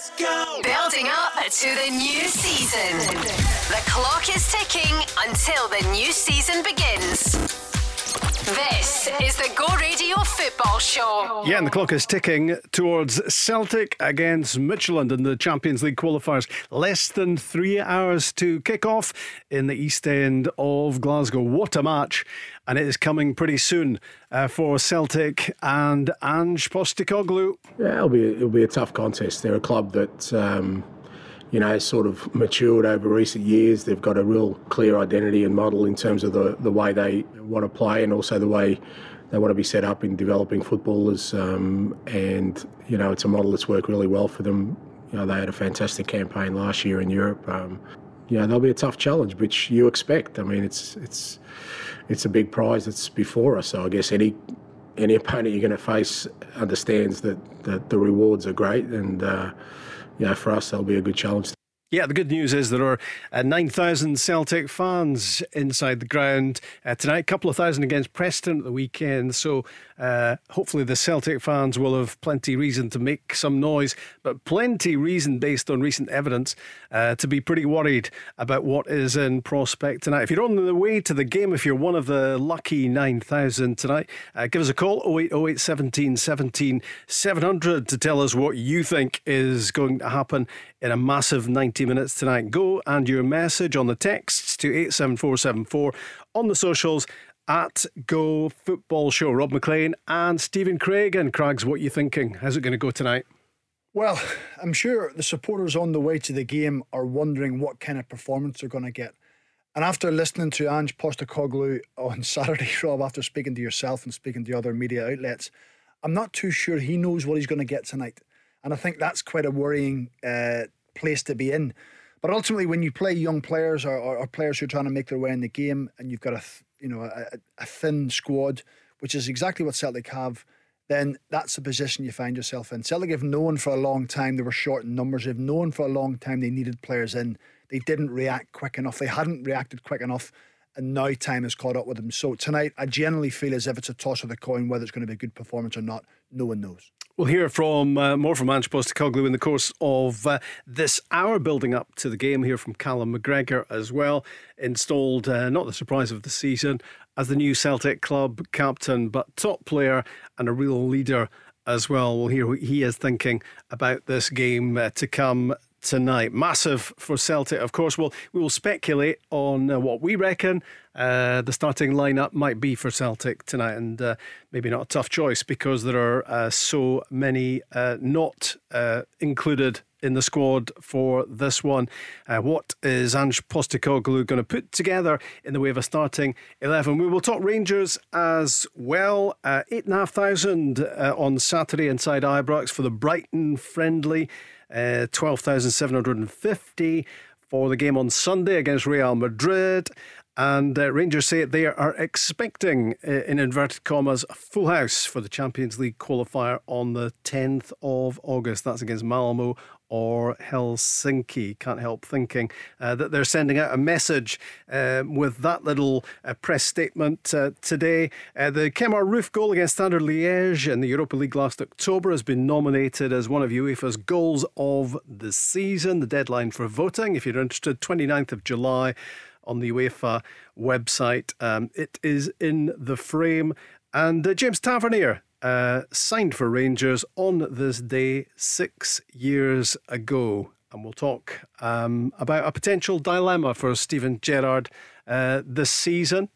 Let's go. Building up to the new season. The clock is ticking until the new season begins. This is the Go Radio Football Show. Yeah, and the clock is ticking towards Celtic against Midtjylland in the Champions League qualifiers. Less than three hours to kick off in the East End of Glasgow. What a match! And it is coming pretty soon uh, for Celtic and Ange Postecoglou. Yeah, it'll be it'll be a tough contest. They're a club that. Um, you know, sort of matured over recent years. They've got a real clear identity and model in terms of the, the way they want to play and also the way they want to be set up in developing footballers. Um, and, you know, it's a model that's worked really well for them. You know, they had a fantastic campaign last year in Europe. Um, you know, they'll be a tough challenge, which you expect. I mean, it's it's it's a big prize that's before us. So I guess any any opponent you're going to face understands that, that the rewards are great and uh, yeah, for us, that'll be a good challenge. Yeah, the good news is there are uh, 9,000 Celtic fans inside the ground uh, tonight, a couple of thousand against Preston at the weekend. So uh, hopefully the Celtic fans will have plenty reason to make some noise, but plenty reason based on recent evidence uh, to be pretty worried about what is in prospect tonight. If you're on the way to the game, if you're one of the lucky 9,000 tonight, uh, give us a call 0808 17 17 700 to tell us what you think is going to happen in a massive 90 minutes tonight. Go and your message on the texts to 87474 on the socials at Go Football Show. Rob MacLean and Stephen Craigan. And Craigs, what you thinking? How's it going to go tonight? Well, I'm sure the supporters on the way to the game are wondering what kind of performance they're going to get. And after listening to Ange Postecoglou on Saturday, Rob, after speaking to yourself and speaking to other media outlets, I'm not too sure he knows what he's going to get tonight. And I think that's quite a worrying uh, place to be in. But ultimately, when you play young players or, or, or, players who are trying to make their way in the game, and you've got a you know a, a thin squad, which is exactly what Celtic have, then that's the position you find yourself in. Celtic have known for a long time they were short in numbers. They've known for a long time they needed players in. They didn't react quick enough. They hadn't reacted quick enough, and now time has caught up with them. So tonight, I generally feel as if it's a toss of the coin whether it's going to be a good performance or not. No one knows. We'll hear from uh, more from Ange Postecoglou in the course of uh, this hour, building up to the game. Here from Callum McGregor as well, installed uh, not the surprise of the season as the new Celtic club captain, but top player and a real leader as well. We'll hear what he is thinking about this game uh, to come tonight. Massive for Celtic, of course. We'll, we will speculate on uh, what we reckon uh, the starting lineup might be for Celtic tonight, and uh, maybe not a tough choice because there are uh, so many uh, not uh, included in the squad for this one. Uh, what is Ange Postecoglou going to put together in the way of a starting 11? We will talk Rangers as well. Uh, 8,500 uh, on Saturday inside Ibrox for the Brighton friendly. Uh, 12,750 for the game on Sunday against Real Madrid. And uh, Rangers say they are expecting, uh, in inverted commas, a full house for the Champions League qualifier on the 10th of August. That's against Malmo or Helsinki. Can't help thinking uh, that they're sending out a message uh, with that little uh, press statement uh, today. Uh, the Kemar Roofe goal against Standard Liège in the Europa League last October has been nominated as one of UEFA's goals of the season. The deadline for voting, if you're interested, 29th of July on the UEFA website. Um, it is in the frame. And uh, James Tavernier uh, signed for Rangers on this day six years ago. And we'll talk um, about a potential dilemma for Steven Gerrard uh, this season.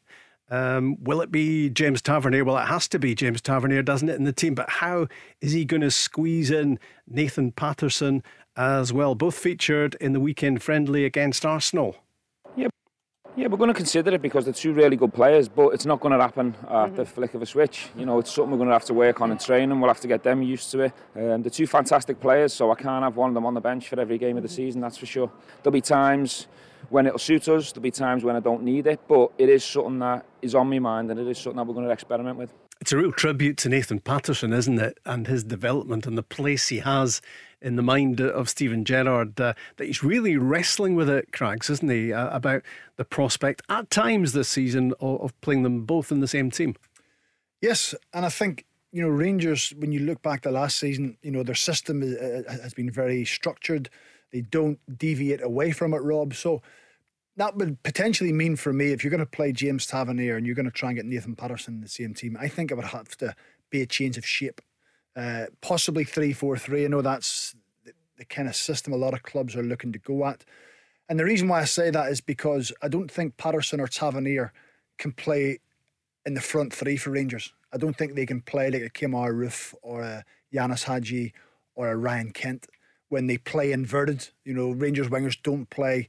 Um, will it be James Tavernier? Well, it has to be James Tavernier, doesn't it, in the team? But how is he going to squeeze in Nathan Patterson as well? Both featured in the weekend friendly against Arsenal. Yeah, we're going to consider it because they're two really good players, but it's not going to happen at mm-hmm. the flick of a switch. You know, it's something we're going to have to work on in training. We'll have to get them used to it. Um, they're two fantastic players, so I can't have one of them on the bench for every game of the mm-hmm. season, that's for sure. There'll be times when it'll suit us, there'll be times when I don't need it, but it is something that is on my mind and it is something that we're going to experiment with. It's a real tribute to Nathan Patterson, isn't it? And his development and the place he has in the mind of Steven Gerrard uh, that he's really wrestling with it, Craigs, isn't he? Uh, about the prospect at times this season of, of, playing them both in the same team. Yes, and I think you know, Rangers, when you look back the last season, you know, their system has been very structured. They don't deviate away from it, Rob. So that would potentially mean for me, if you're going to play James Tavernier and you're going to try and get Nathan Patterson in the same team, I think it would have to be a change of shape. Uh, possibly 3 4 3. I know that's the, the kind of system a lot of clubs are looking to go at. And the reason why I say that is because I don't think Patterson or Tavernier can play in the front three for Rangers. I don't think they can play like a Kemar Roofe or a Ianis Hagi or a Ryan Kent when they play inverted. You know, Rangers wingers don't play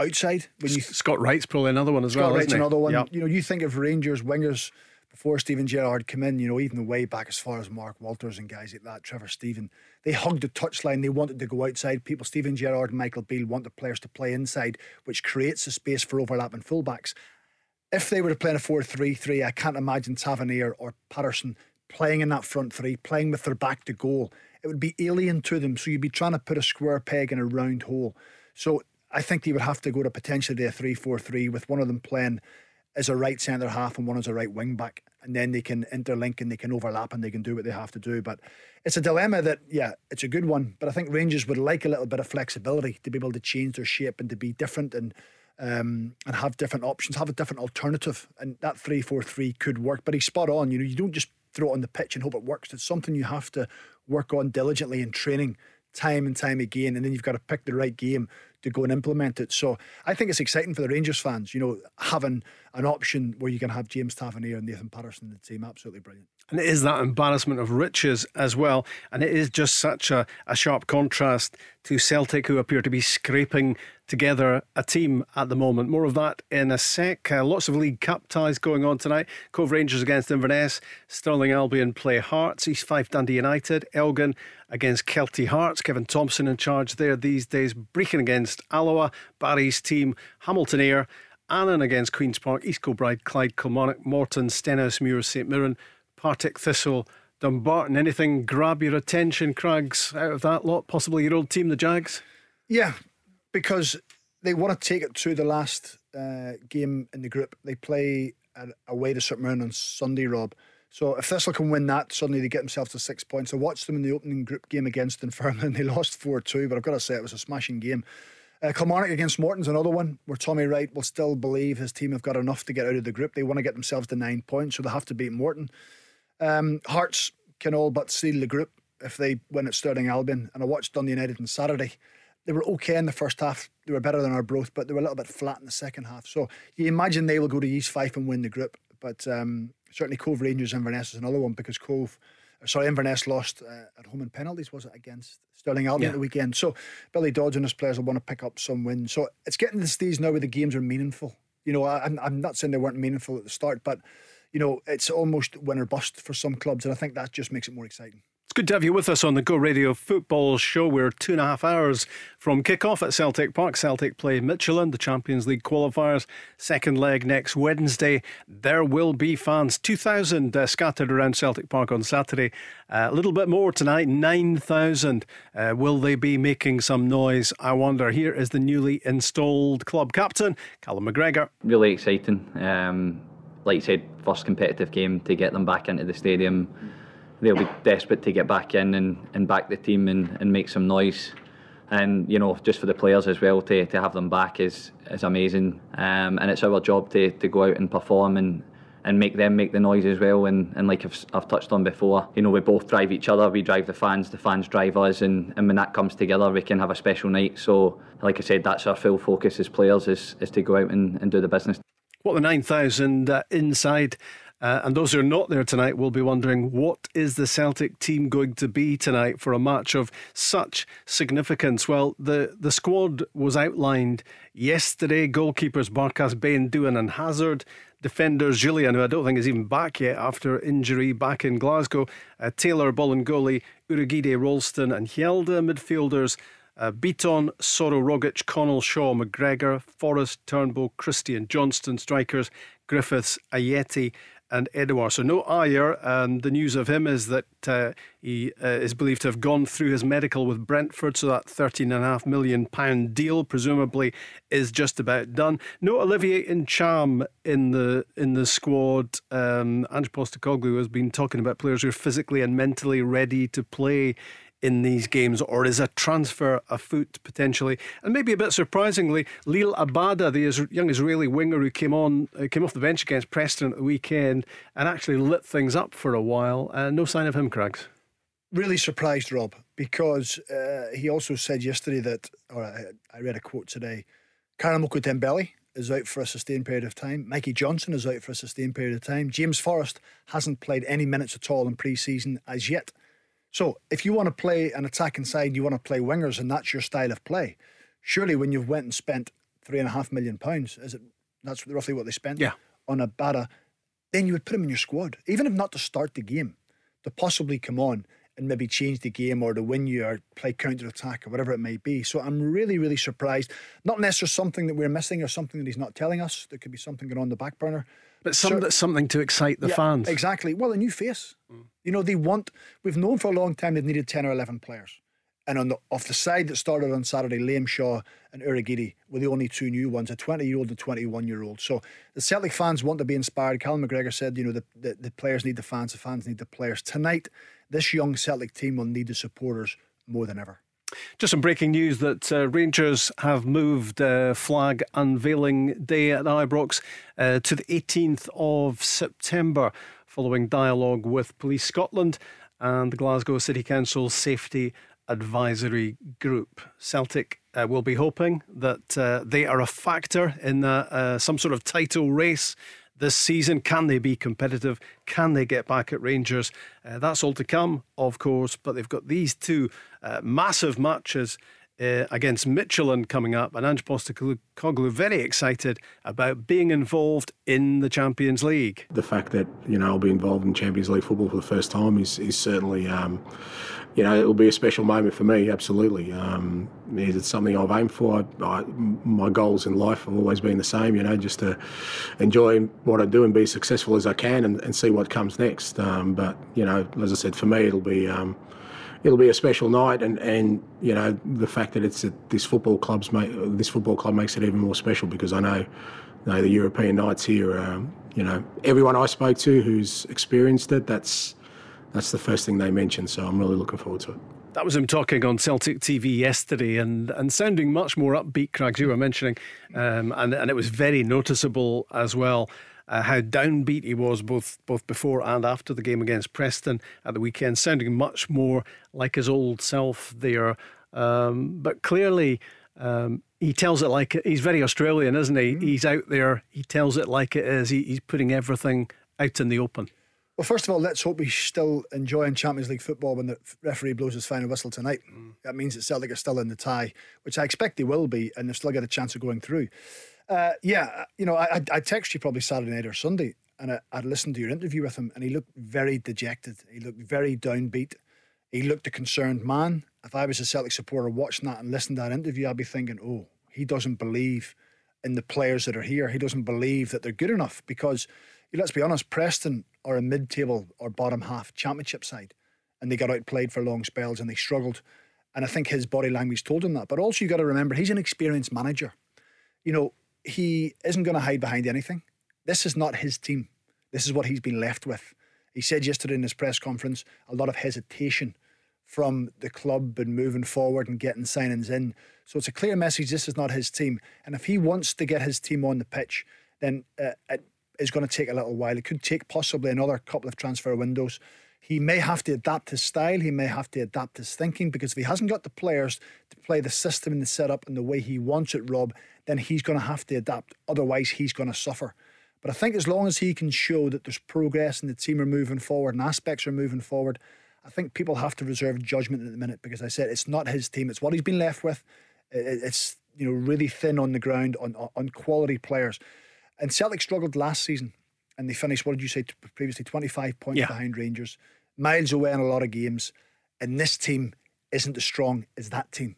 outside. When you Scott Wright's probably another one as well. Scott well. Wright's another one. Yep. You know, you think of Rangers wingers before Steven Gerrard came in. You know, even way back as far as Mark Walters and guys like that, Trevor Steven, they hugged the touchline. They wanted to go outside. People, Steven Gerrard and Michael Beale want the players to play inside, which creates a space for overlapping fullbacks. If they were to play in a 4 3 3, I can't imagine Tavernier or Patterson playing in that front three, playing with their back to goal. It would be alien to them. So you'd be trying to put a square peg in a round hole. So I think they would have to go to potentially a 3 4 3 with one of them playing as a right centre half and one as a right wing back. And then they can interlink and they can overlap and they can do what they have to do. But it's a dilemma that, yeah, it's a good one. But I think Rangers would like a little bit of flexibility to be able to change their shape and to be different and um, and have different options, have a different alternative. And that 3 4 3 could work. But he's spot on. You know, you don't just throw it on the pitch and hope it works. It's something you have to work on diligently in training time and time again. And then you've got to pick the right game to go and implement it. So I think it's exciting for the Rangers fans, you know, having an option where you can have James Tavernier and Nathan Patterson in the team. Absolutely brilliant. And it is that embarrassment of riches as well. And it is just such a, a sharp contrast to Celtic, who appear to be scraping together a team at the moment. More of that in a sec. Uh, lots of League Cup ties going on tonight. Cove Rangers against Inverness. Stirling Albion play Hearts. East Fife Dundee United. Elgin against Kelty Hearts. Kevin Thompson in charge there these days. Brechin against Alloa. Barry's team Hamilton Ayr, Annan against Queen's Park. East Kilbride, Clyde Kilmarnock. Morton, Stenhousemuir, St Mirren. Partick Thistle, Dumbarton. Anything grab your attention, Craigs, out of that lot? Possibly your old team, the Jags? Yeah, because they want to take it to the last uh, game in the group. They play away to St on Sunday, Rob. So if Thistle can win that, suddenly they get themselves to six points. I watched them in the opening group game against Dunfermline and they lost 4 2, but I've got to say it was a smashing game. Uh, Kilmarnock against Morton's another one where Tommy Wright will still believe his team have got enough to get out of the group. They want to get themselves to nine points, so they have to beat Morton. Um, Hearts can all but seal the group if they win at Stirling Albion. And I watched Dundee United on Saturday. They were okay in the first half. They were better than Arbroath, but they were a little bit flat in the second half. So you imagine they will go to East Fife and win the group. But um, certainly Cove Rangers Inverness is another one because Cove, sorry, Inverness lost uh, at home in penalties, was it, against Stirling Albion yeah. the weekend. So Billy Dodds and his players will want to pick up some wins. So it's getting to the stage now where the games are meaningful. You know, I, I'm not saying they weren't meaningful at the start, but you know, it's almost win or bust for some clubs, and I think that just makes it more exciting. It's good to have you with us on the Go Radio Football Show. We're two and a half hours from kick-off at Celtic Park. Celtic play Midtjylland, the Champions League qualifiers. Second leg next Wednesday. There will be fans, 2,000 uh, scattered around Celtic Park on Saturday. Uh, a little bit more tonight, 9,000. Uh, will they be making some noise? I wonder. Here is the newly installed club captain, Callum McGregor. Really exciting. Um, like you said, first competitive game to get them back into the stadium. They'll be desperate to get back in and, and back the team and, and make some noise. And you know, just for the players as well to, to have them back is is amazing. Um, and it's our job to, to go out and perform and, and make them make the noise as well. And, and like I've, I've touched on before, you know, we both drive each other. We drive the fans, the fans drive us, and, and when that comes together, we can have a special night. So, like I said, that's our full focus as players is, is to go out and, and do the business. What the 9,000 uh, inside. Uh, and those who are not there tonight will be wondering what is the Celtic team going to be tonight for a match of such significance? Well, the, the squad was outlined yesterday. Goalkeepers Barkas, Bain, Doohan, and Hazard. Defenders Jullien, who I don't think is even back yet after injury back in Glasgow. Uh, Taylor, Bolingoli, Urhoghide, Ralston, and Hjelde. Midfielders uh, Bitton, Soro, Rogic, Connell, Shaw, McGregor, Forrest, Turnbull, Christian, Johnston, strikers, Griffiths, Ajeti, and Edouard. So no Ajer. And the news of him is that uh, he uh, is believed to have gone through his medical with Brentford. So that £13.5 million deal presumably is just about done. No Olivier Ntcham in the in the squad. Um, Ange Postecoglou has been talking about players who are physically and mentally ready to play in these games, or is a transfer afoot potentially? And maybe a bit surprisingly, Liel Abada, the young Israeli winger who came on, uh, came off the bench against Preston at the weekend and actually lit things up for a while. Uh, no sign of him, Craigs. Really surprised, Rob, because uh, he also said yesterday that, or I, I read a quote today, Karamoko Dembele is out for a sustained period of time. Mikey Johnston is out for a sustained period of time. James Forrest hasn't played any minutes at all in pre-season as yet. So if you want to play an attacking side, you want to play wingers, and that's your style of play. Surely, when you've went and spent three and a half million pounds, is it? That's roughly what they spent. Yeah. On Abada, then you would put him in your squad, even if not to start the game, to possibly come on and maybe change the game or to win you or play counter attack or whatever it may be. So I'm really, really surprised. Not necessarily something that we're missing or something that he's not telling us. There could be something going on the back burner. But some, Sure. something to excite the Yeah, fans. Exactly. Well, a new face. Mm. You know, they want. We've known for a long time they've needed ten or eleven players, and on the off the side that started on Saturday, Liam Shaw and Urhoghide were the only two new ones, a twenty-year-old and a twenty-one-year-old. So the Celtic fans want to be inspired. Callum McGregor said, you know, the, the the players need the fans, the fans need the players. Tonight, this young Celtic team will need the supporters more than ever. Just some breaking news that uh, Rangers have moved uh, flag unveiling day at Ibrox uh, to the 18th of September following dialogue with Police Scotland and the Glasgow City Council Safety Advisory Group. Celtic uh, will be hoping that uh, they are a factor in uh, some sort of title race this season. Can they be competitive? Can they get back at Rangers? Uh, that's all to come, of course, but they've got these two uh, massive matches. Uh, against Midtjylland coming up, and Ange Postecoglou very excited about being involved in the Champions League. The fact that you know I'll be involved in Champions League football for the first time is is certainly um, you know, it will be a special moment for me, absolutely. Um, it's something I've aimed for. I, I, my goals in life have always been the same, you know, just to enjoy what I do and be as successful as I can and, and see what comes next. Um, but, you know, as I said, for me, it'll be. Um, it'll be a special night, and, and you know the fact that it's at this football club's make, this football club makes it even more special because I know, you know the European nights here. Um, you know, everyone I spoke to who's experienced it, that's that's the first thing they mentioned. So I'm really looking forward to it. That was him talking on Celtic TV yesterday and, and sounding much more upbeat, Craigs, you were mentioning. Um, and, and it was very noticeable as well uh, how downbeat he was both, both before and after the game against Preston at the weekend, sounding much more like his old self there. Um, but clearly, um, he tells it like he's very Australian, isn't he? Mm. He's out there, he tells it like it is, he, he's putting everything out in the open. Well, first of all, let's hope he's still enjoying Champions League football when the referee blows his final whistle tonight. Mm. That means that Celtic are still in the tie, which I expect they will be, and they've still got a chance of going through. Uh, yeah, you know, I, I text you probably Saturday night or Sunday, and I, I'd listened to your interview with him, and he looked very dejected. He looked very downbeat. He looked a concerned man. If I was a Celtic supporter watching that and listening to that interview, I'd be thinking, oh, he doesn't believe in the players that are here. He doesn't believe that they're good enough because let's be honest, Preston are a mid-table or bottom half championship side, and they got outplayed for long spells and they struggled. And I think his body language told him that. But also, you've got to remember he's an experienced manager. You know, he isn't going to hide behind anything. This is not his team. This is what he's been left with. He said yesterday in his press conference a lot of hesitation from the club and moving forward and getting signings in. So it's a clear message this is not his team. And if he wants to get his team on the pitch, then uh, is going to take a little while. It could take possibly another couple of transfer windows. He may have to adapt his style. He may have to adapt his thinking because if he hasn't got the players to play the system and the setup and the way he wants it, Rob, then he's going to have to adapt. Otherwise, he's going to suffer. But I think as long as he can show that there's progress and the team are moving forward and aspects are moving forward, I think people have to reserve judgment at the minute because I said it's not his team. It's what he's been left with. It's you know really thin on the ground on on quality players. And Celtic struggled last season and they finished, what did you say previously, 25 points yeah. behind Rangers, miles away in a lot of games. And this team isn't as strong as that team.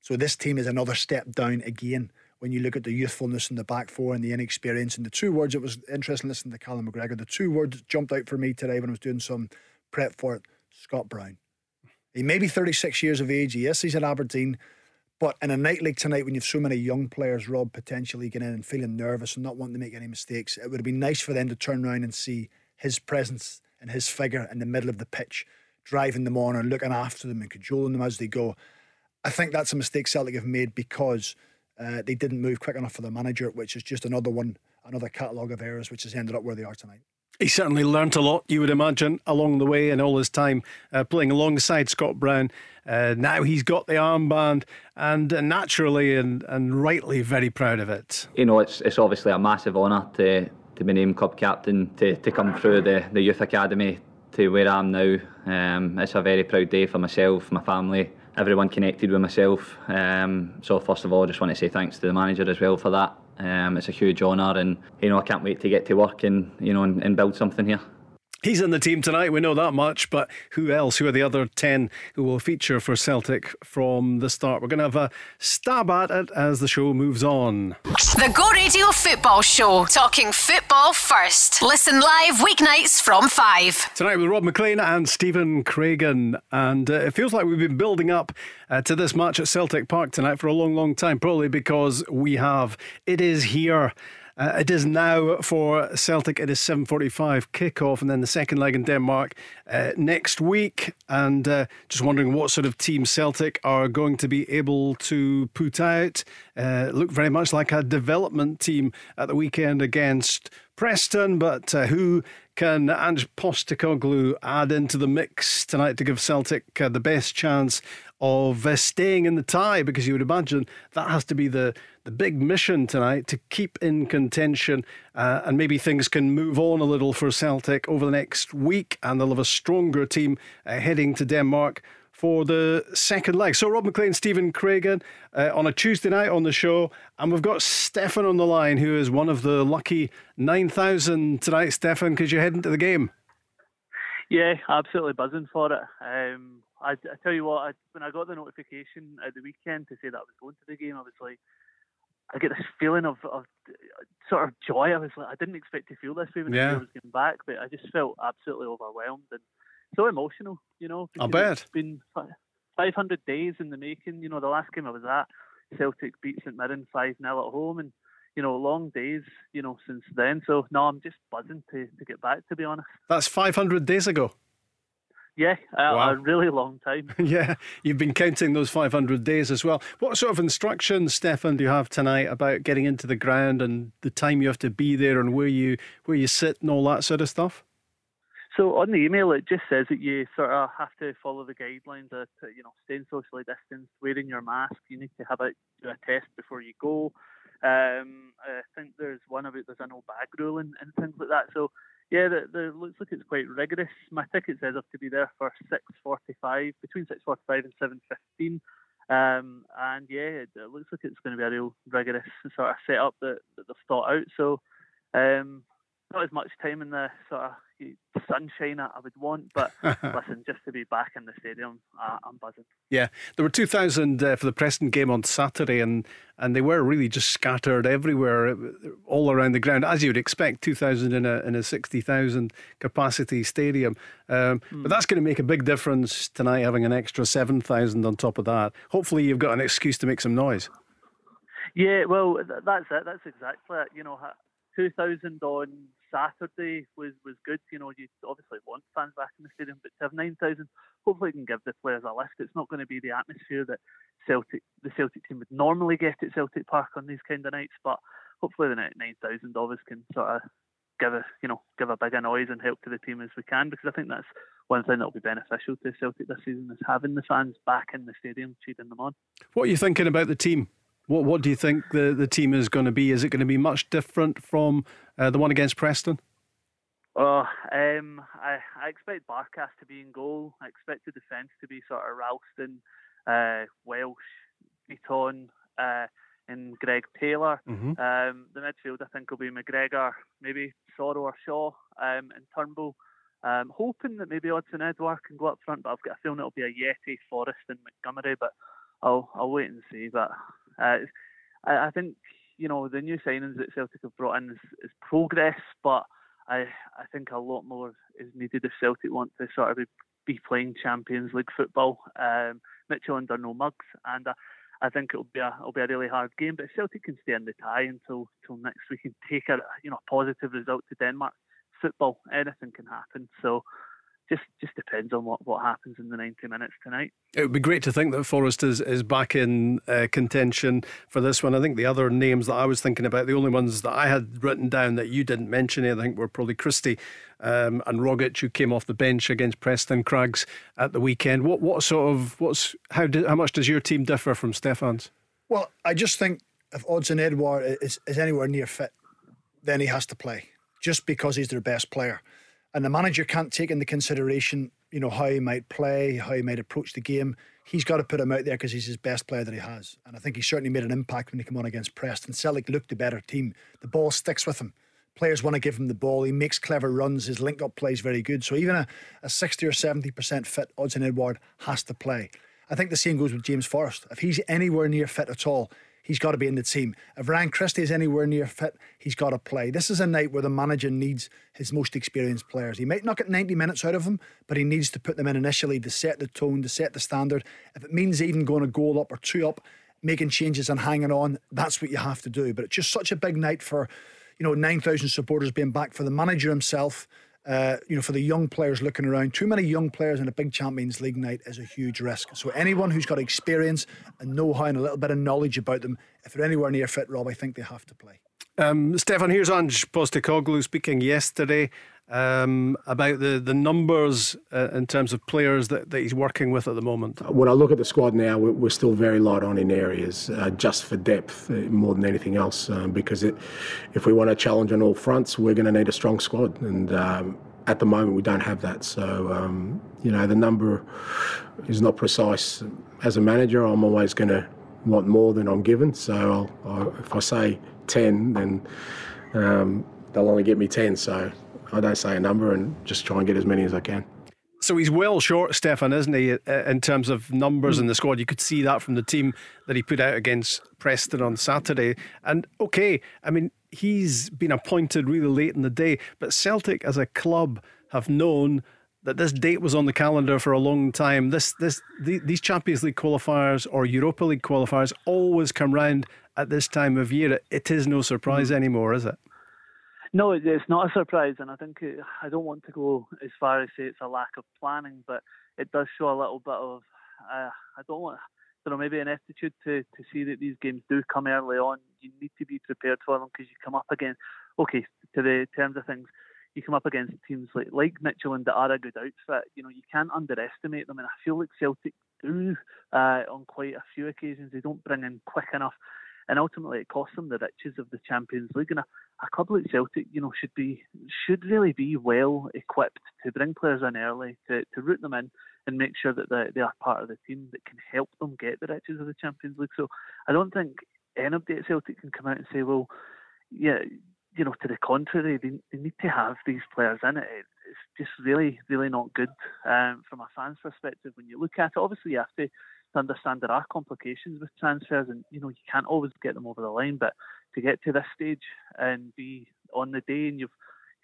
So this team is another step down again when you look at the youthfulness in the back four and the inexperience. And the two words, it was interesting listening to Callum McGregor, the two words that jumped out for me today when I was doing some prep for it Scott Brown. He may be 36 years of age. Yes, he's at Aberdeen. But in a night like tonight, when you have so many young players, Rob, potentially getting in and feeling nervous and not wanting to make any mistakes, it would have been nice for them to turn around and see his presence and his figure in the middle of the pitch, driving them on and looking after them and cajoling them as they go. I think that's a mistake Celtic have made because uh, they didn't move quick enough for the manager, which is just another one, another catalogue of errors, which has ended up where they are tonight. He certainly learnt a lot, you would imagine, along the way and all his time uh, playing alongside Scott Brown. Uh, now he's got the armband and uh, naturally and, and rightly very proud of it. You know, it's, it's obviously a massive honour to, to be named club captain, to, to come through the, the youth academy to where I am now. Um, it's a very proud day for myself, my family, everyone connected with myself. Um, so first of all, I just want to say thanks to the manager as well for that. Um, it's a huge honour, and you know I can't wait to get to work and you know and, and build something here. He's in the team tonight, we know that much, but who else? Who are the other 10 who will feature for Celtic from the start? We're going to have a stab at it as the show moves on. The Go Radio Football Show, talking football first. Listen live weeknights from 5. Tonight with Rob MacLean and Stephen Craigan. And uh, it feels like we've been building up uh, to this match at Celtic Park tonight for a long, long time, probably because we have. It is here. Uh, it is now for Celtic. It is 7:45 kickoff, and then the second leg in Denmark uh, next week. And uh, just wondering what sort of team Celtic are going to be able to put out. Uh, look very much like a development team at the weekend against Preston, but uh, who can Ange Postecoglou add into the mix tonight to give Celtic uh, the best chance of uh, staying in the tie? Because you would imagine that has to be the, the big mission tonight to keep in contention, uh, and maybe things can move on a little for Celtic over the next week, and they'll have a stronger team uh, heading to Denmark for the second leg. So, Rob MacLean, Stephen Craigan uh, on a Tuesday night on the show. And we've got Stefan on the line, who is one of the lucky 9,000 tonight, Stefan, because you're heading to the game. Yeah, absolutely buzzing for it. Um, I, I, tell you what, I, when I got the notification at the weekend to say that I was going to the game, I was like, I get this feeling of, of sort of joy. I was like, I didn't expect to feel this way when yeah. I was getting back, but I just felt absolutely overwhelmed and so emotional, you know. I bet. It's been 500 days in the making. You know, the last game I was at, Celtic beat St Mirren 5 0 at home, and, you know, long days, you know, since then. So, no, I'm just buzzing to, to get back, to be honest. That's 500 days ago. Yeah, a, wow. a really long time. yeah, you've been counting those 500 days as well. What sort of instructions, Stefan, do you have tonight about getting into the ground and the time you have to be there and where you where you sit and all that sort of stuff? So on the email, it just says that you sort of have to follow the guidelines of, you know, staying socially distanced, wearing your mask. You need to have a do a test before you go. Um, I think there's one about there's an no bag rule and, and things like that. So yeah, the, the looks like it's quite rigorous. My ticket says I have to be there for 6:45, between 6:45 and 7:15. Um, and yeah, it, it, looks like it's going to be a real rigorous sort of setup that, that they've thought out. So um, not as much time in the sort of sunshine I would want, but listen, just to be back in the stadium, uh, I'm buzzing. Yeah, there were 2,000 uh, for the Preston game on Saturday, and, and they were really just scattered everywhere, uh, all around the ground, as you would expect, 2,000 in a, in a 60,000 capacity stadium. Um, mm. But hmm. that's going to make a big difference tonight, having an extra 7,000 on top of that. Hopefully, you've got an excuse to make some noise. Yeah, well, that's it. That's exactly it. You know, 2,000 on Saturday was, was good. You know, you obviously want fans back in the stadium, but to have 9,000, hopefully it can give the players a lift. It's not going to be the atmosphere that Celtic, the Celtic team would normally get at Celtic Park on these kind of nights, but hopefully the 9,000 of us can sort of give a, you know, give a bigger noise and help to the team as we can, because I think that's one thing that will be beneficial to Celtic this season is having the fans back in the stadium cheering them on. What are you thinking about the team? What What do you think the, the team is going to be? Is it going to be much different from uh, the one against Preston? Well, um, I, I expect Barkas to be in goal. I expect the defence to be sort of Ralston, uh, Welsh, Bitton, uh, and Greg Taylor. Mm-hmm. Um, the midfield, I think, will be McGregor, maybe Soro or Shaw, um, and Turnbull. Um, hoping that maybe Odsonne Edouard can go up front, but I've got a feeling it'll be a Ajeti, Forrest, and Montgomery. But I'll I'll wait and see. But uh, I, I think you know the new signings that Celtic have brought in is, is progress, but I I think a lot more is needed if Celtic want to sort of be, be playing Champions League football. Um, Midtjylland are no mugs, and I, I think it'll be a it'll be a really hard game. But Celtic can stay in the tie until until next week and take a you know positive result to Denmark. Football, anything can happen. So just just depends on what, what happens in the 90 minutes tonight. It would be great to think that Forrest is, is back in uh, contention for this one. I think the other names that I was thinking about, the only ones that I had written down that you didn't mention, I think were probably Christie um, and Rogic, who came off the bench against Preston Craigs at the weekend. What what sort of what's how did, how much does your team differ from Stefan's? Well, I just think if Odsonne Edouard is, is anywhere near fit, then he has to play just because he's their best player and the manager can't take into consideration, you know, how he might play, how he might approach the game. He's got to put him out there because he's his best player that he has. And I think he certainly made an impact when he came on against Preston. Celtic looked the better team. The ball sticks with him. Players want to give him the ball. He makes clever runs. His link up play is very good. So even a, a 60 or 70% fit Odsonne Edouard has to play. I think the same goes with James Forrest. If he's anywhere near fit at all, he's got to be in the team. If Ryan Christie is anywhere near fit, he's got to play. This is a night where the manager needs his most experienced players. He might not get 90 minutes out of them, but he needs to put them in initially to set the tone, to set the standard. If it means even going a goal up or two up, making changes and hanging on, that's what you have to do. But it's just such a big night for, you know, 9,000 supporters being back for the manager himself uh, you know, for the young players looking around, too many young players in a big Champions League night is a huge risk. So anyone who's got experience and know-how and a little bit of knowledge about them, if they're anywhere near fit, Rob, I think they have to play. Um, Stefan, here's Ange Postecoglou speaking yesterday um, about the, the numbers uh, in terms of players that, that he's working with at the moment? When I look at the squad now, we're, we're still very light on in areas, uh, just for depth uh, more than anything else. Um, because it, if we want to challenge on all fronts, we're going to need a strong squad. And um, at the moment, we don't have that. So, um, you know, the number is not precise. As a manager, I'm always going to want more than I'm given. So I'll, if I say 10, then um, they'll only get me 10. So I don't say a number and just try and get as many as I can. So he's well short, Stefan, isn't he, in terms of numbers in the squad? You could see that from the team that he put out against Preston on Saturday. And okay, I mean, he's been appointed really late in the day, but Celtic as a club have known that this date was on the calendar for a long time. This, this, the, these Champions League qualifiers or Europa League qualifiers always come round at this time of year. It is no surprise mm. anymore, is it? No, it's not a surprise, and I think it, I don't want to go as far as say it's a lack of planning, but it does show a little bit of uh, I don't want. You know, maybe an attitude to, to see that these games do come early on. You need to be prepared for them because you come up against, okay, to the terms of things, you come up against teams like like Midtjylland that are a good outfit. You know, you can't underestimate them, and I feel like Celtic do uh, on quite a few occasions. They don't bring in quick enough and ultimately it costs them the riches of the Champions League. And a, a club like Celtic, you know, should be should really be well equipped to bring players in early, to, to root them in, and make sure that they, they are part of the team that can help them get the riches of the Champions League. So I don't think anybody at Celtic can come out and say, well, yeah, you know, to the contrary, they, they need to have these players in it. It's just really, really not good um, from a fan's perspective when you look at it. Obviously, you have to to understand there are complications with transfers, and you know you can't always get them over the line. But to get to this stage and be on the day, and you've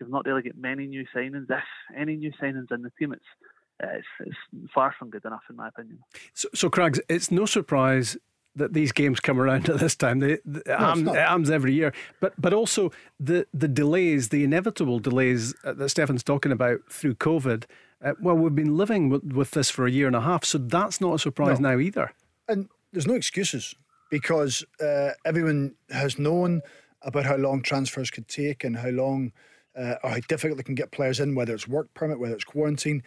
you've not really got many new signings, if any new signings in the team, it's it's, it's far from good enough in my opinion. So, so Craigs, it's no surprise that these games come around at this time. They, the, no, AMS every year, but but also the the delays, the inevitable delays that Stefan's talking about through COVID uh, well, we've been living with, with, this for a year and a half, so that's not a surprise no. now either. And there's no excuses because uh, everyone has known about how long transfers could take and how long uh, or how difficult they can get players in, whether it's work permit, whether it's quarantine.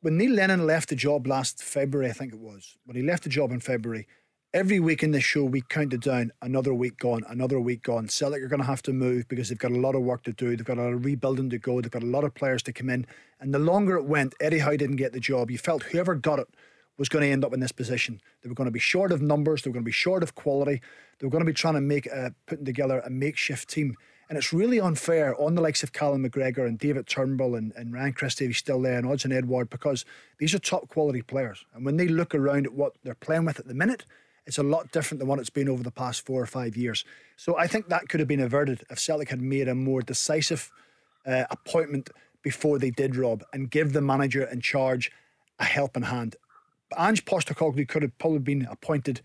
When Neil Lennon left the job last February, I think it was, when he left the job in February, every week in this show, we counted down another week gone, another week gone. Celtic are going to have to move because they've got a lot of work to do. They've got a lot of rebuilding to go. They've got a lot of players to come in. And the longer it went, Eddie Howe didn't get the job. You felt whoever got it was going to end up in this position. They were going to be short of numbers. They were going to be short of quality. They were going to be trying to make a, putting together a makeshift team. And it's really unfair on the likes of Callum McGregor and David Turnbull and, and Ryan Christie, he's still there, and Odsonne Edouard, because these are top quality players. And when they look around at what they're playing with at the minute, It's a lot different than what it's been over the past four or five years. So I think that could have been averted if Celtic had made a more decisive uh, appointment before they did, Rob, and give the manager in charge a helping hand. Ange Postecoglou could have probably been appointed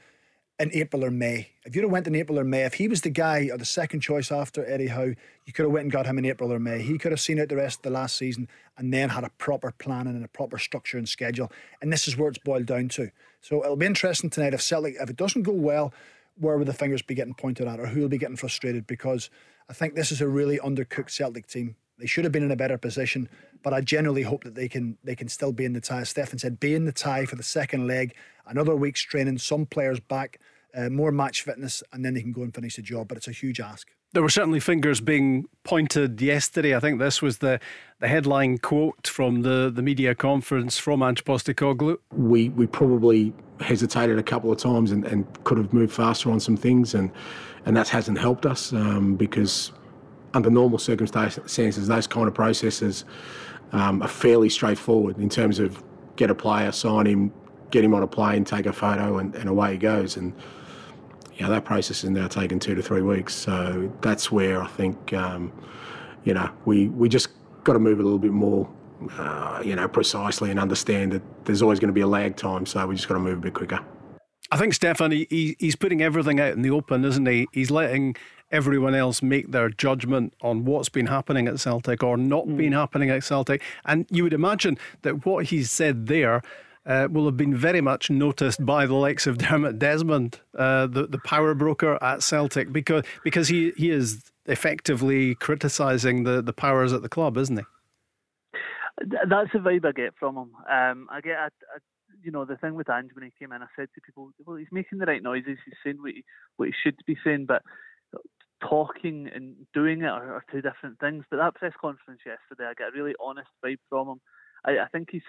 in April or May. If you'd have went in April or May, if he was the guy or the second choice after Eddie Howe, you could have went and got him in April or May. He could have seen out the rest of the last season and then had a proper plan and a proper structure and schedule. And this is where it's boiled down to. So it'll be interesting tonight if Celtic, if it doesn't go well, where will the fingers be getting pointed at or who will be getting frustrated? Because I think this is a really undercooked Celtic team. They should have been in a better position, but I generally hope that they can they can still be in the tie. As Stefan said, be in the tie for the second leg. Another week's training, some players back, uh, more match fitness, and then they can go and finish the job. But it's a huge ask. There were certainly fingers being pointed yesterday. I think this was the, the headline quote from the, the media conference from Ange. We we probably hesitated a couple of times and, and could have moved faster on some things, and and that hasn't helped us um, because under normal circumstances, those kind of processes um, are fairly straightforward in terms of get a player, sign him, get him on a plane, take a photo, and, and away he goes. And you know that process is now taking two to three weeks. So that's where I think um, you know we we just got to move a little bit more. Uh, you know, precisely and understand that there's always going to be a lag time, so we just got to move a bit quicker. I think Stefan, he, he's putting everything out in the open, isn't he? He's letting everyone else make their judgment on what's been happening at Celtic or not mm. been happening at Celtic. And you would imagine that what he's said there uh, will have been very much noticed by the likes of Dermot Desmond, uh, the the power broker at Celtic, because because he he is effectively criticising the the powers at the club, isn't he? That's the vibe I get from him. Um, I get, you know, the thing with Ange when he came in, I said to people, well, he's making the right noises, he's saying what he, what he should be saying, but talking and doing it are, are, two different things. But that press conference yesterday, I get a really honest vibe from him. I, I think he's,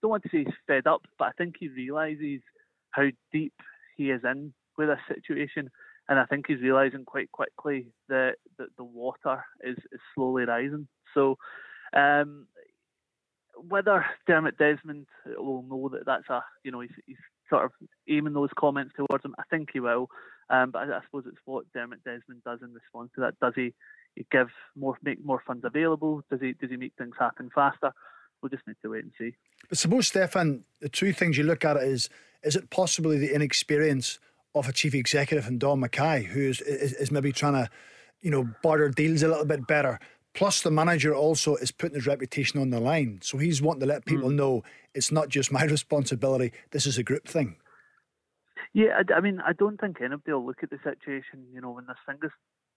don't want to say he's fed up, but I think he realises how deep he is in with this situation. And I think he's realising quite quickly that, that the water is, is slowly rising. So, um, whether Dermot Desmond will know that that's a, you know, he's, he's sort of aiming those comments towards him, I think he will. Um, but I, I, suppose it's what Dermot Desmond does in response to that. Does he, he give more, make more funds available? Does he, does he make things happen faster? We'll just need to wait and see. But suppose, Stefan, the two things you look at it is: is it possibly the inexperience of a chief executive and Dom McKay, who is, is, is maybe trying to, you know, barter deals a little bit better? Plus, the manager also is putting his reputation on the line. So he's wanting to let people mm. know it's not just my responsibility, this is a group thing. Yeah, I, I, mean, I don't think anybody will look at the situation, you know, when there's fingers,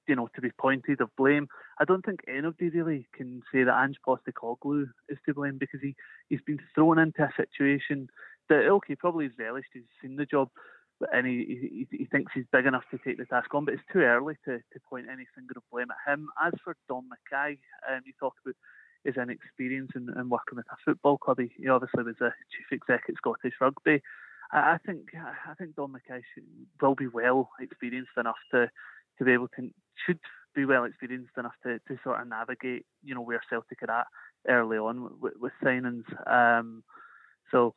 you know, to be pointed of blame. I don't think anybody really can say that Ange Postecoglou is to blame because he, he's been thrown into a situation that, okay, probably he's relished, he's seen the job, and he, he, he thinks he's big enough to take the task on, but it's too early to, to point any finger of blame at him. As for Dom McKay, um, you talk about his inexperience in, in working with a football club. He, he obviously was a chief exec at Scottish Rugby. I, think I think Dom McKay will be well experienced enough to to be able to should be well experienced enough to, to sort of navigate you know where Celtic are at early on with, with signings. Um, so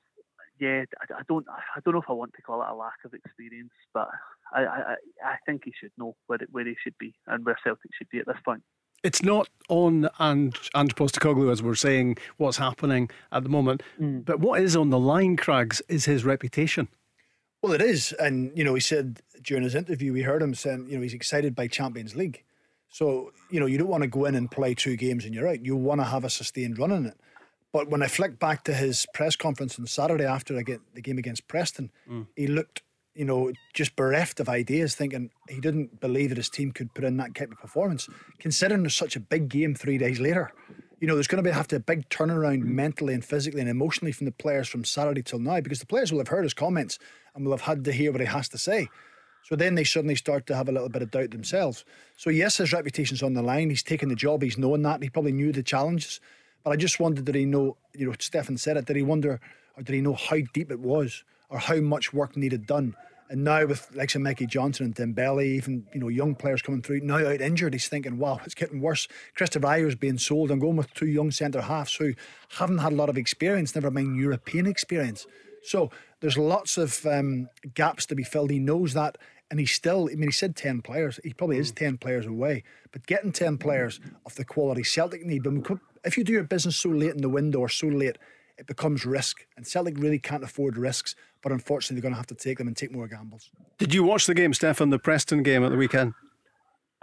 yeah, I, I, don't I don't know if I want to call it a lack of experience, but I I, I think he should know where it, where he should be and where Celtic should be at this point. It's not on Ange, Ange Postecoglou as we're saying what's happening at the moment, mm. but what is on the line, Craigs, is his reputation. Well, it is, and you know, he said during his interview, we heard him saying, you know, he's excited by Champions League. So you know, you don't want to go in and play two games and you're out. You want to have a sustained run in it. But when I flick back to his press conference on Saturday after the game against Preston, mm. he looked, you know, just bereft of ideas, thinking he didn't believe that his team could put in that type of performance. Considering there's such a big game three days later, you know, there's going to be have to a big turnaround mentally and physically and emotionally from the players from Saturday till now because the players will have heard his comments and will have had to hear what he has to say. So then they suddenly start to have a little bit of doubt themselves. So yes, his reputation's on the line. He's taken the job. He's knowing that. He probably knew the challenges. But I just wondered, did he know, you know, Stefan said it, did he wonder, or did he know how deep it was, or how much work needed done? And now with like some Mikey Johnston and Dembele, even you know young players coming through now out injured, he's thinking, wow, it's getting worse. Kristoffer Ajer's being sold. I'm going with two young centre halves who haven't had a lot of experience, never mind European experience. So there's lots of um, gaps to be filled. He knows that. And he's still, I mean, he said 10 players. He probably is 10 players away. But getting 10 players of the quality Celtic need, but if you do your business so late in the window or so late, it becomes risk. And Celtic really can't afford risks. But unfortunately, they're going to have to take them and take more gambles. Did you watch the game, Stefan, the Preston game at the weekend?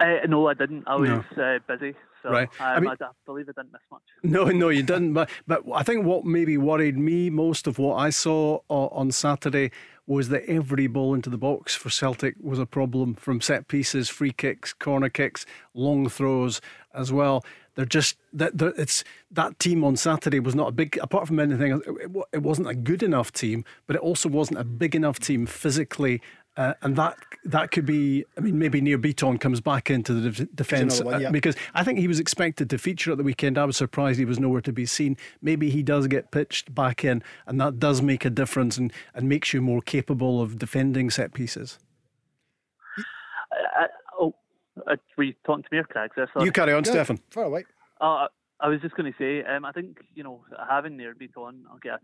Uh, no, I didn't. I was no. uh, busy. So right. Um, I, mean, I, believe I didn't miss much. No, no, you didn't. But but I think what maybe worried me most of what I saw on Saturday was that every ball into the box for Celtic was a problem from set pieces, free kicks, corner kicks, long throws as well. They're just that it's that team on Saturday was not a big apart from anything. It, it wasn't a good enough team, but it also wasn't a big enough team physically uh, and that that could be, I mean, maybe Nir Bitton comes back into the defence one, yeah. uh, because I think he was expected to feature at the weekend. I was surprised he was nowhere to be seen. Maybe he does get pitched back in, and that does make a difference and, and makes you more capable of defending set pieces. Uh, oh, uh, were you talking to me or Craig? You carry on, yeah, Stefan. Far away. Uh, I was just going to say, um, I think, you know, having Nir Bitton, I'll get a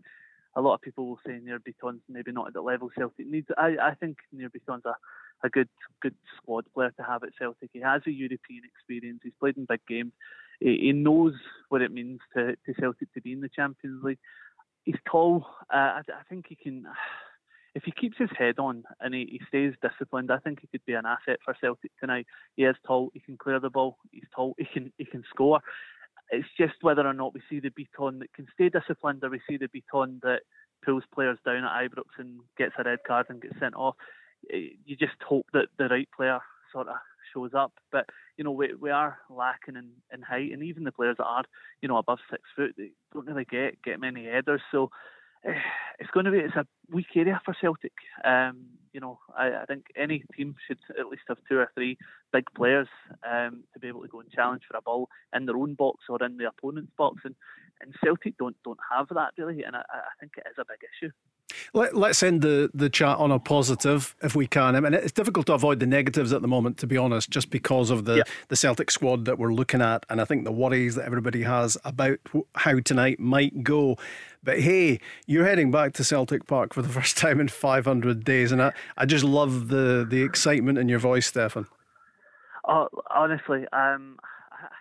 lot of people will say Nir Bitton's maybe not at the level Celtic needs. I, I think Nir Bitton's a, a good good squad player to have at Celtic. He has a European experience. He's played in big games. He, he knows what it means to, to Celtic to be in the Champions League. He's tall. Uh, I, I think he can. If he keeps his head on and he, he stays disciplined, I think he could be an asset for Celtic tonight. He is tall. He can clear the ball. He's tall. He can he can score. It's just whether or not we see the Bitton that can stay disciplined or we see the Bitton that pulls players down at Ibrox and gets a red card and gets sent off. Eh, you just hope that the right player sort of shows up. But you know we we are lacking in, in height, and even the players that are you know above six foot, they don't really get get many headers. So it's going to be it's a weak area for Celtic. Um, you know, I, I, think any team should at least have two or three big players um, to be able to go and challenge for a ball in their own box or in the opponent's box, and, and Celtic don't don't have that really, and I, I think it is a big issue. Let, us end the, the chat on a positive if we can. I mean, it's difficult to avoid the negatives at the moment, to be honest, just because of the, yeah. the Celtic squad that we're looking at. And I think the worries that everybody has about how tonight might go. But hey, you're heading back to Celtic Park for the first time in 500 days. And I, I just love the, the excitement in your voice, Stefan. Oh, honestly, um, I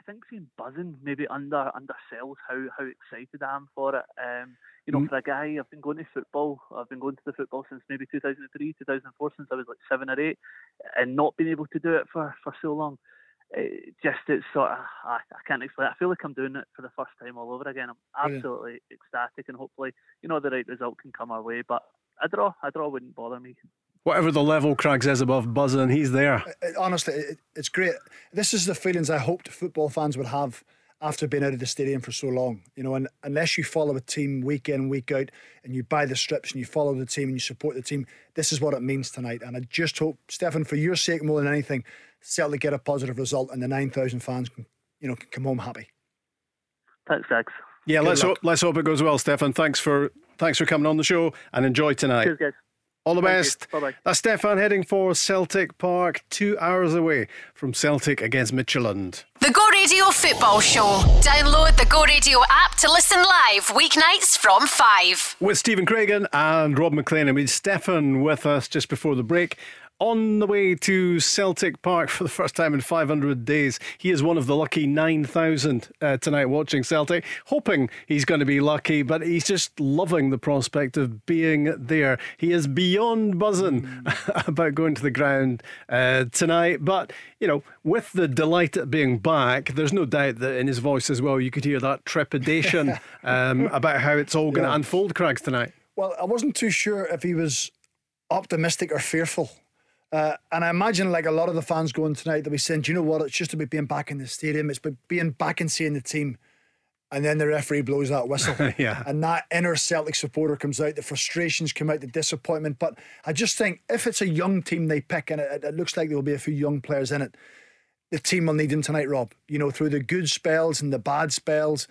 think seeing buzzing maybe under undersells how, how excited I am for it. Um, you know, mm. for a guy, I've been going to football. I've been going to the football since maybe 2003, 2004, since I was like seven or eight, and not being able to do it for, for so long. It just it's sort of I, I can't explain. It. I feel like I'm doing it for the first time all over again. I'm absolutely yeah. ecstatic, and hopefully, you know, the right result can come our way. But a draw, a draw wouldn't bother me. Whatever the level Craig says above buzzing, he's there. Uh, uh, honestly, it, it's great. This is the feelings I hoped football fans would have after being out of the stadium for so long. You know, and unless you follow a team week in, week out, and you buy the strips and you follow the team and you support the team, this is what it means tonight. And I just hope, Stefan, for your sake more than anything, Celtic get a positive result and the 9,000 fans can, you know, can come home happy. Thanks, Zags. Yeah, let's hope, let's hope it goes well, Stefan. Thanks for thanks for coming on the show and enjoy tonight. Cheers, guys. All the best. Bye bye. That's Stefan heading for Celtic Park, two hours away from Celtic against Midtjylland. The Go Radio Football Show. Download the Go Radio app to listen live weeknights from 5. With Stephen Craigan and Rob MacLean. And we Stefan with us just before the break on the way to Celtic Park for the first time in 500 days. He is one of the lucky 9,000 uh, tonight watching Celtic, hoping he's going to be lucky, but he's just loving the prospect of being there. He is beyond buzzing mm. about going to the ground uh, tonight, but you know, with the delight at being back, there's no doubt that in his voice as well, you could hear that trepidation um, about how it's all going to yeah. unfold, Craigs, tonight. Well, I wasn't too sure if he was optimistic or fearful uh, and I imagine, like a lot of the fans going tonight, they'll be saying, Do you know what? It's just about being back in the stadium. It's about being back and seeing the team. And then the referee blows that whistle. yeah. And that inner Celtic supporter comes out, the frustrations come out, the disappointment. But I just think if it's a young team they pick, and it, it looks like there'll be a few young players in it, the team will need them tonight, Rob. You know, through the good spells and the bad spells,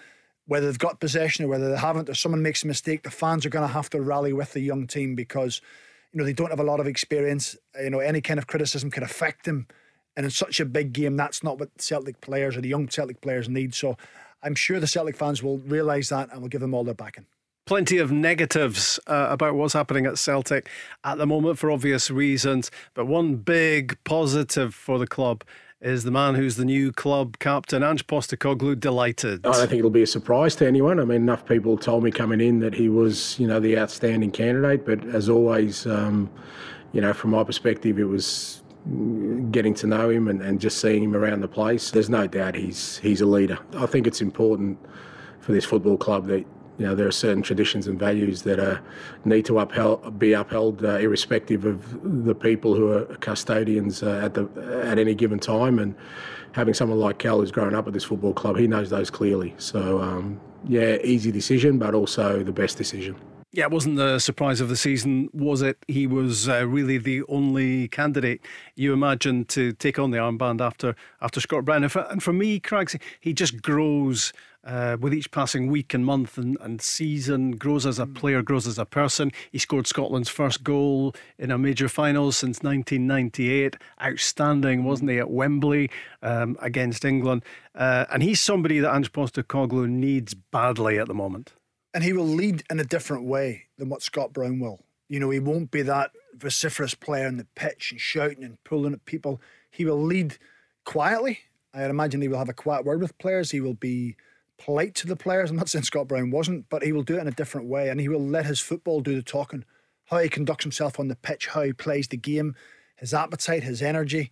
whether they've got possession or whether they haven't, or someone makes a mistake, the fans are going to have to rally with the young team because you know, they don't have a lot of experience. You know, any kind of criticism could affect them. And in such a big game, that's not what Celtic players or the young Celtic players need. So I'm sure the Celtic fans will realise that and will give them all their backing. Plenty of negatives uh, about what's happening at Celtic at the moment for obvious reasons, but one big positive for the club is the man who's the new club captain, Ange Postecoglou, delighted. I don't think it'll be a surprise to anyone. I mean, enough people told me coming in that he was, you know, the outstanding candidate. But as always, um, you know, from my perspective, it was getting to know him and, and just seeing him around the place. There's no doubt he's he's a leader. I think it's important for this football club that you know there are certain traditions and values that are need to upheld, be upheld uh, irrespective of the people who are custodians uh, at the at any given time. And having someone like Cal who's grown up at this football club he knows those clearly. So um, yeah easy decision but also the best decision yeah, it wasn't the surprise of the season, was it? He was uh, really the only candidate you imagined to take on the armband after after Scott Brown. And for, and for me, Craigs, he just grows uh, with each passing week and month and, and season, grows as a mm. player, grows as a person. He scored Scotland's first goal in a major final since 1998. Outstanding, wasn't he, at Wembley um, against England? Uh, and he's somebody that Ange Postecoglou needs badly at the moment. And he will lead in a different way than what Scott Brown will. You know, he won't be that vociferous player on the pitch and shouting and pulling at people. He will lead quietly. I imagine he will have a quiet word with players. He will be polite to the players. I'm not saying Scott Brown wasn't, but he will do it in a different way and he will let his football do the talking. How he conducts himself on the pitch, how he plays the game, his appetite, his energy.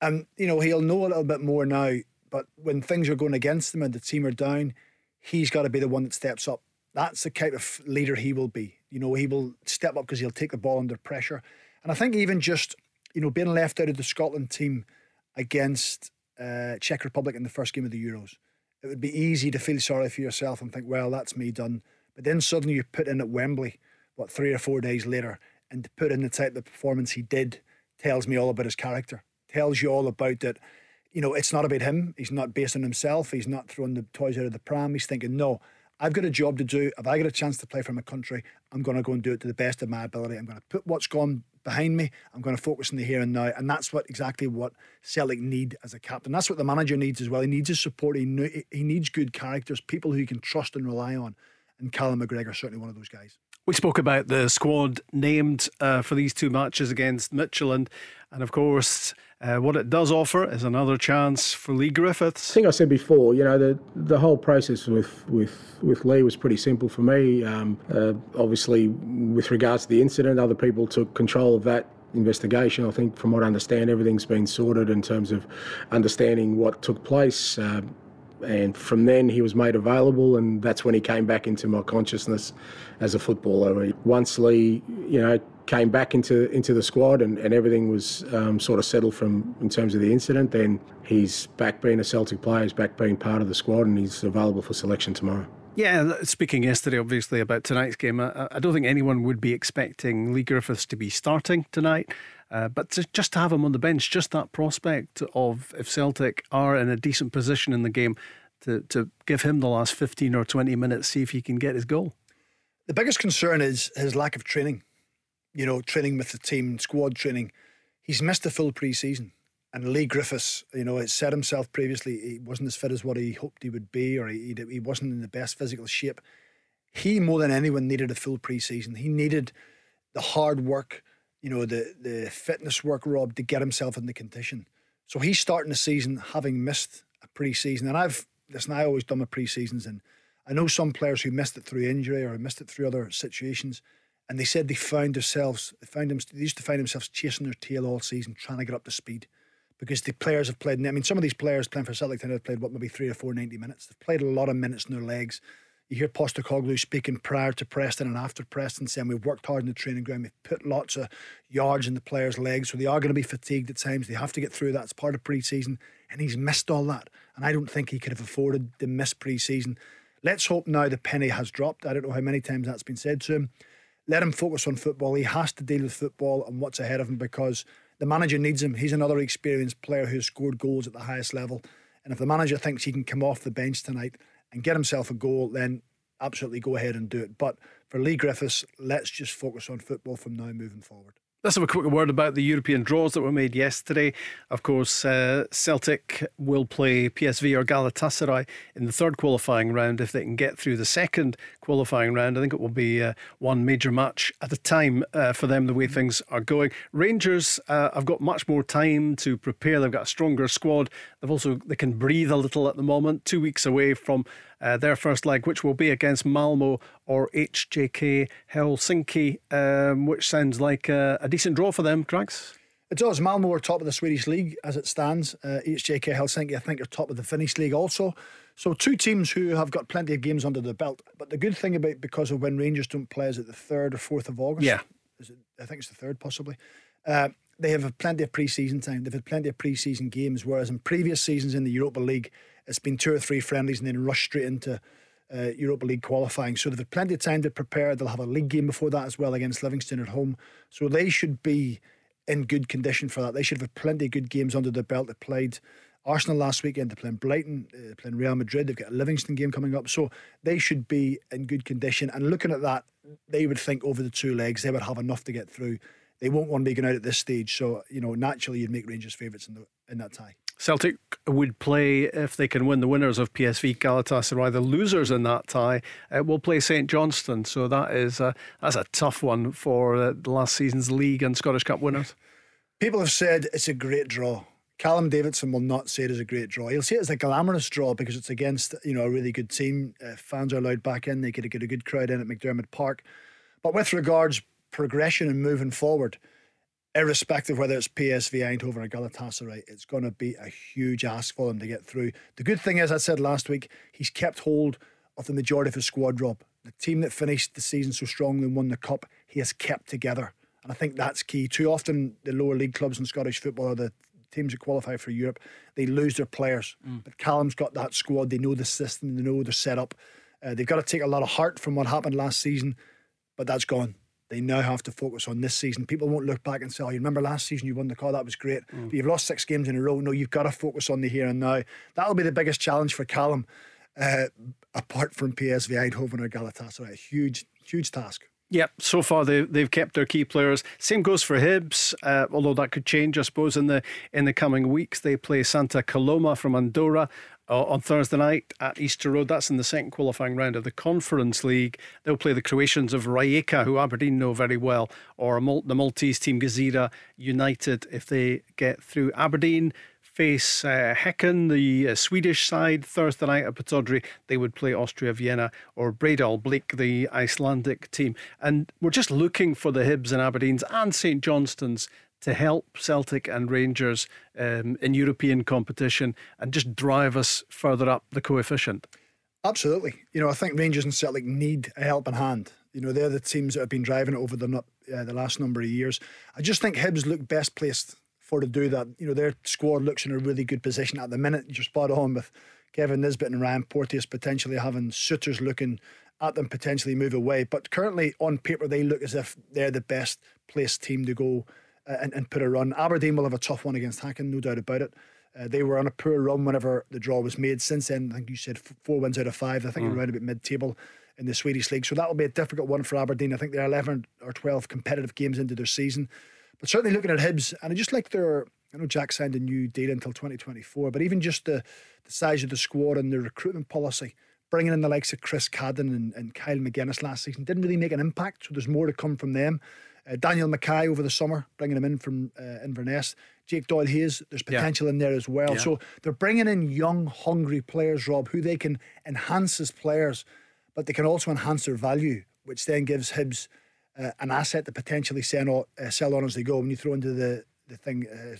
And, you know, he'll know a little bit more now, but when things are going against him and the team are down, he's got to be the one that steps up. That's the kind of leader he will be. You know, he will step up because he'll take the ball under pressure. And I think even just, you know, being left out of the Scotland team against uh, Czech Republic in the first game of the Euros, it would be easy to feel sorry for yourself and think, well, that's me done. But then suddenly you put in at Wembley, what, three or four days later, and to put in the type of performance he did tells me all about his character, tells you all about that. You know, it's not about him. He's not based on himself. He's not throwing the toys out of the pram. He's thinking, no, I've got a job to do. If I get a chance to play for my country, I'm going to go and do it to the best of my ability. I'm going to put what's gone behind me. I'm going to focus on the here and now, and that's what exactly what Celtic need as a captain. That's what the manager needs as well. He needs his support. He he needs good characters, people who he can trust and rely on. And Callum McGregor certainly one of those guys. We spoke about the squad named uh, for these two matches against Midtjylland, and of course, uh, what it does offer is another chance for Leigh Griffiths. I think I said before, you know, the the whole process with with with Leigh was pretty simple for me. Um, uh, obviously, with regards to the incident, other people took control of that investigation. I think, from what I understand, everything's been sorted in terms of understanding what took place. Uh, and from then he was made available, and that's when he came back into my consciousness as a footballer. Once Leigh, you know, came back into into the squad and, and everything was um, sort of settled from in terms of the incident, then he's back being a Celtic player, he's back being part of the squad, and he's available for selection tomorrow. Yeah, speaking yesterday, obviously, about tonight's game, I, I don't think anyone would be expecting Leigh Griffiths to be starting tonight. Uh, but to, just to have him on the bench, just that prospect of if Celtic are in a decent position in the game, to, to give him the last 15 or 20 minutes, see if he can get his goal. The biggest concern is his lack of training. You know, training with the team, squad training. He's missed a full pre season. And Leigh Griffiths, you know, has said himself previously he wasn't as fit as what he hoped he would be, or he, he wasn't in the best physical shape. He, more than anyone, needed a full pre season. He needed the hard work you know, the the fitness work, Rob, to get himself in the condition. So he's starting the season having missed a pre-season. And I've listen, I always done my pre-seasons and I know some players who missed it through injury or missed it through other situations. And they said they found themselves, they found them, they used to find themselves chasing their tail all season, trying to get up to speed. Because the players have played, I mean, some of these players playing for Celtic have played, what, maybe three or four 90 minutes. They've played a lot of minutes in their legs. You hear Postecoglou speaking prior to Preston and after Preston saying we've worked hard in the training ground, we've put lots of yards in the players' legs, so they are going to be fatigued at times. They have to get through that. It's part of pre-season, and he's missed all that. And I don't think he could have afforded to miss pre-season. Let's hope now the penny has dropped. I don't know how many times that's been said to him. Let him focus on football. He has to deal with football and what's ahead of him because the manager needs him. He's another experienced player who's scored goals at the highest level. And if the manager thinks he can come off the bench tonight and get himself a goal, then absolutely go ahead and do it. But for Leigh Griffiths, let's just focus on football from now moving forward. Let's have a quick word about the European draws that were made yesterday. Of course, uh, Celtic will play PSV or Galatasaray in the third qualifying round if they can get through the second qualifying round. I think it will be uh, one major match at a time uh, for them, the way things are going. Rangers uh, have got much more time to prepare. They've got a stronger squad. They've also they can breathe a little at the moment. Two weeks away from uh, their first leg, which will be against Malmo or HJK Helsinki, um, which sounds like a, a, decent draw for them, Craigs. It does. Malmo are top of the Swedish league as it stands. Uh, HJK Helsinki, I think, are top of the Finnish league also. So two teams who have got plenty of games under the belt. But the good thing about because of when Rangers don't play is it the third or fourth of August? Yeah, it, I think it's the third possibly. Uh, they have plenty of pre-season time. They've had plenty of pre-season games, whereas in previous seasons in the Europa League, it's been two or three friendlies and then rush straight into uh, Europa League qualifying. So they've had plenty of time to prepare. They'll have a league game before that as well against Livingston at home. So they should be in good condition for that. They should have plenty of good games under their belt. They played Arsenal last weekend. They're playing Brighton, uh, playing Real Madrid. They've got a Livingston game coming up. So they should be in good condition. And looking at that, they would think over the two legs, they would have enough to get through. They won't want to be going out at this stage. So, you know, naturally you'd make Rangers favourites in, the, in that tie. Celtic would play if they can win the winners of PSV Galatasaray. The losers in that tie uh, will play St Johnstone. So that is a, that's a tough one for uh, the last season's league and Scottish Cup winners. People have said it's a great draw. Callum Davidson will not say it is a great draw. He'll say it's a glamorous draw because it's against you know a really good team. Uh, fans are allowed back in. They get a, get a good crowd in at McDiarmid Park. But with regards progression and moving forward, irrespective whether it's PSV Eindhoven or Galatasaray, it's going to be a huge ask for him to get through. The good thing is, I said last week, he's kept hold of the majority of his squad, Rob. The team that finished the season so strongly and won the cup, he has kept together. And I think that's key. Too often, the lower league clubs in Scottish football are the teams that qualify for Europe, they lose their players. Mm. But Callum's got that squad. They know the system, they know their setup. Uh, they've got to take a lot of heart from what happened last season, but that's gone. They now have to focus on this season. People won't look back and say, "Oh, you remember last season you won the call? That was great." Mm. But you've lost six games in a row. No, you've got to focus on the here and now. That'll be the biggest challenge for Callum, uh, apart from PSV Eindhoven or Galatasaray. A huge, huge task. Yep, so far they they've kept their key players. Same goes for Hibs, uh, although that could change, I suppose, in the in the coming weeks. They play Santa Coloma from Andorra on Thursday night at Easter Road. That's in the second qualifying round of the Conference League. They'll play the Croatians of Rijeka, who Aberdeen know very well, or the Maltese team Gżira United if they get through. Aberdeen face uh, Häcken, the uh, Swedish side, Thursday night at Pittodrie. They would play Austria Vienna or Breiðablik, the Icelandic team. And we're just looking for the Hibs and Aberdeens and St Johnstone's to help Celtic and Rangers um, in European competition and just drive us further up the coefficient? Absolutely. You know, I think Rangers and Celtic need a helping hand. You know, they're the teams that have been driving it over the uh, the last number of years. I just think Hibs look best placed for to do that. You know, their squad looks in a really good position at the minute. You're spot on with Kevin Nisbet and Ryan Porteous potentially having suitors looking at them potentially move away. But currently, on paper, they look as if they're the best placed team to go and, and put a run. Aberdeen will have a tough one against Häcken, no doubt about it. Uh, they were on a poor run whenever the draw was made. Since then, I think you said four wins out of five. I think mm. around about mid-table in the Swedish league. So that'll be a difficult one for Aberdeen. I think they're 11 or 12 competitive games into their season. But certainly looking at Hibs, and I just like their. I know Jack signed a new deal until 2024, but even just the, the size of the squad and the recruitment policy, bringing in the likes of Chris Cadden and, and Kyle Magennis last season didn't really make an impact. So there's more to come from them. Uh, Daniel Mackay over the summer, bringing him in from uh, Inverness. Jake Doyle Hayes, there's potential yeah. in there as well. Yeah. So they're bringing in young, hungry players, Rob, who they can enhance as players, but they can also enhance their value, which then gives Hibs uh, an asset to potentially sell, uh, sell on as they go. When you throw into the, the thing, uh,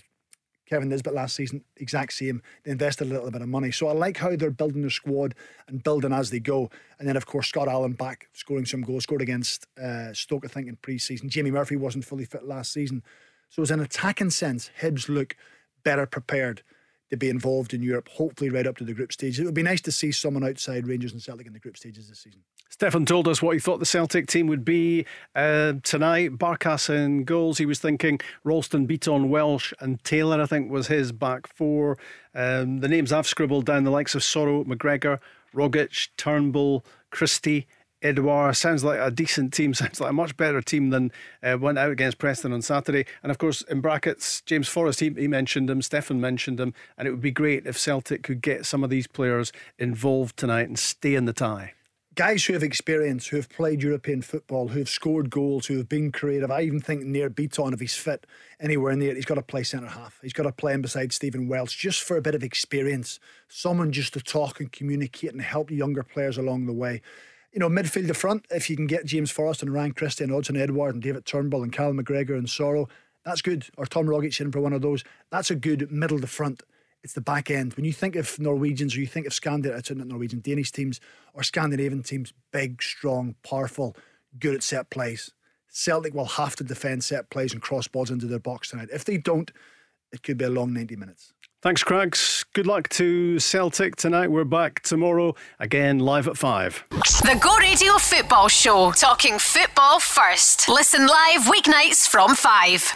Kevin Nisbet last season, exact same. They invested a little bit of money. So I like how they're building their squad and building as they go. And then, of course, Scott Allan back scoring some goals, scored against uh, Stoke, I think, in pre season. Jamie Murphy wasn't fully fit last season. So, as an attacking sense, Hibs look better prepared to be involved in Europe, hopefully right up to the group stage. It would be nice to see someone outside Rangers and Celtic in the group stages this season. Stefan told us what he thought the Celtic team would be uh, tonight. Barkas in goals. He was thinking Ralston, Bitton, Welsh, and Taylor, I think, was his back four. Um, the names I've scribbled down the likes of Soro, McGregor, Rogic, Turnbull, Christie, Edouard. Sounds like a decent team, sounds like a much better team than uh, went out against Preston on Saturday. And of course, in brackets, James Forrest, he, he mentioned him, Stefan mentioned him, and it would be great if Celtic could get some of these players involved tonight and stay in the tie guys who have experience, who have played European football, who have scored goals, who have been creative. I even think Nir Bitton, if he's fit anywhere in he's got to play centre half. He's got to play him beside Stephen Welsh just for a bit of experience. Someone just to talk and communicate and help younger players along the way. You know, midfield to front, if you can get James Forrest and Ryan Christie and Odsonne Edouard and David Turnbull and Cal McGregor and Soro, that's good. Or Tom Rogic in for one of those. That's a good middle to front it's the back end. When you think of Norwegians or you think of Scandinavian, not Norwegian, Danish teams or Scandinavian teams, big, strong, powerful, good at set plays. Celtic will have to defend set plays and cross balls into their box tonight. If they don't, it could be a long 90 minutes. Thanks, Craigs. Good luck to Celtic tonight. We're back tomorrow again live at five. The Go Radio Football Show, talking football first. Listen live weeknights from five.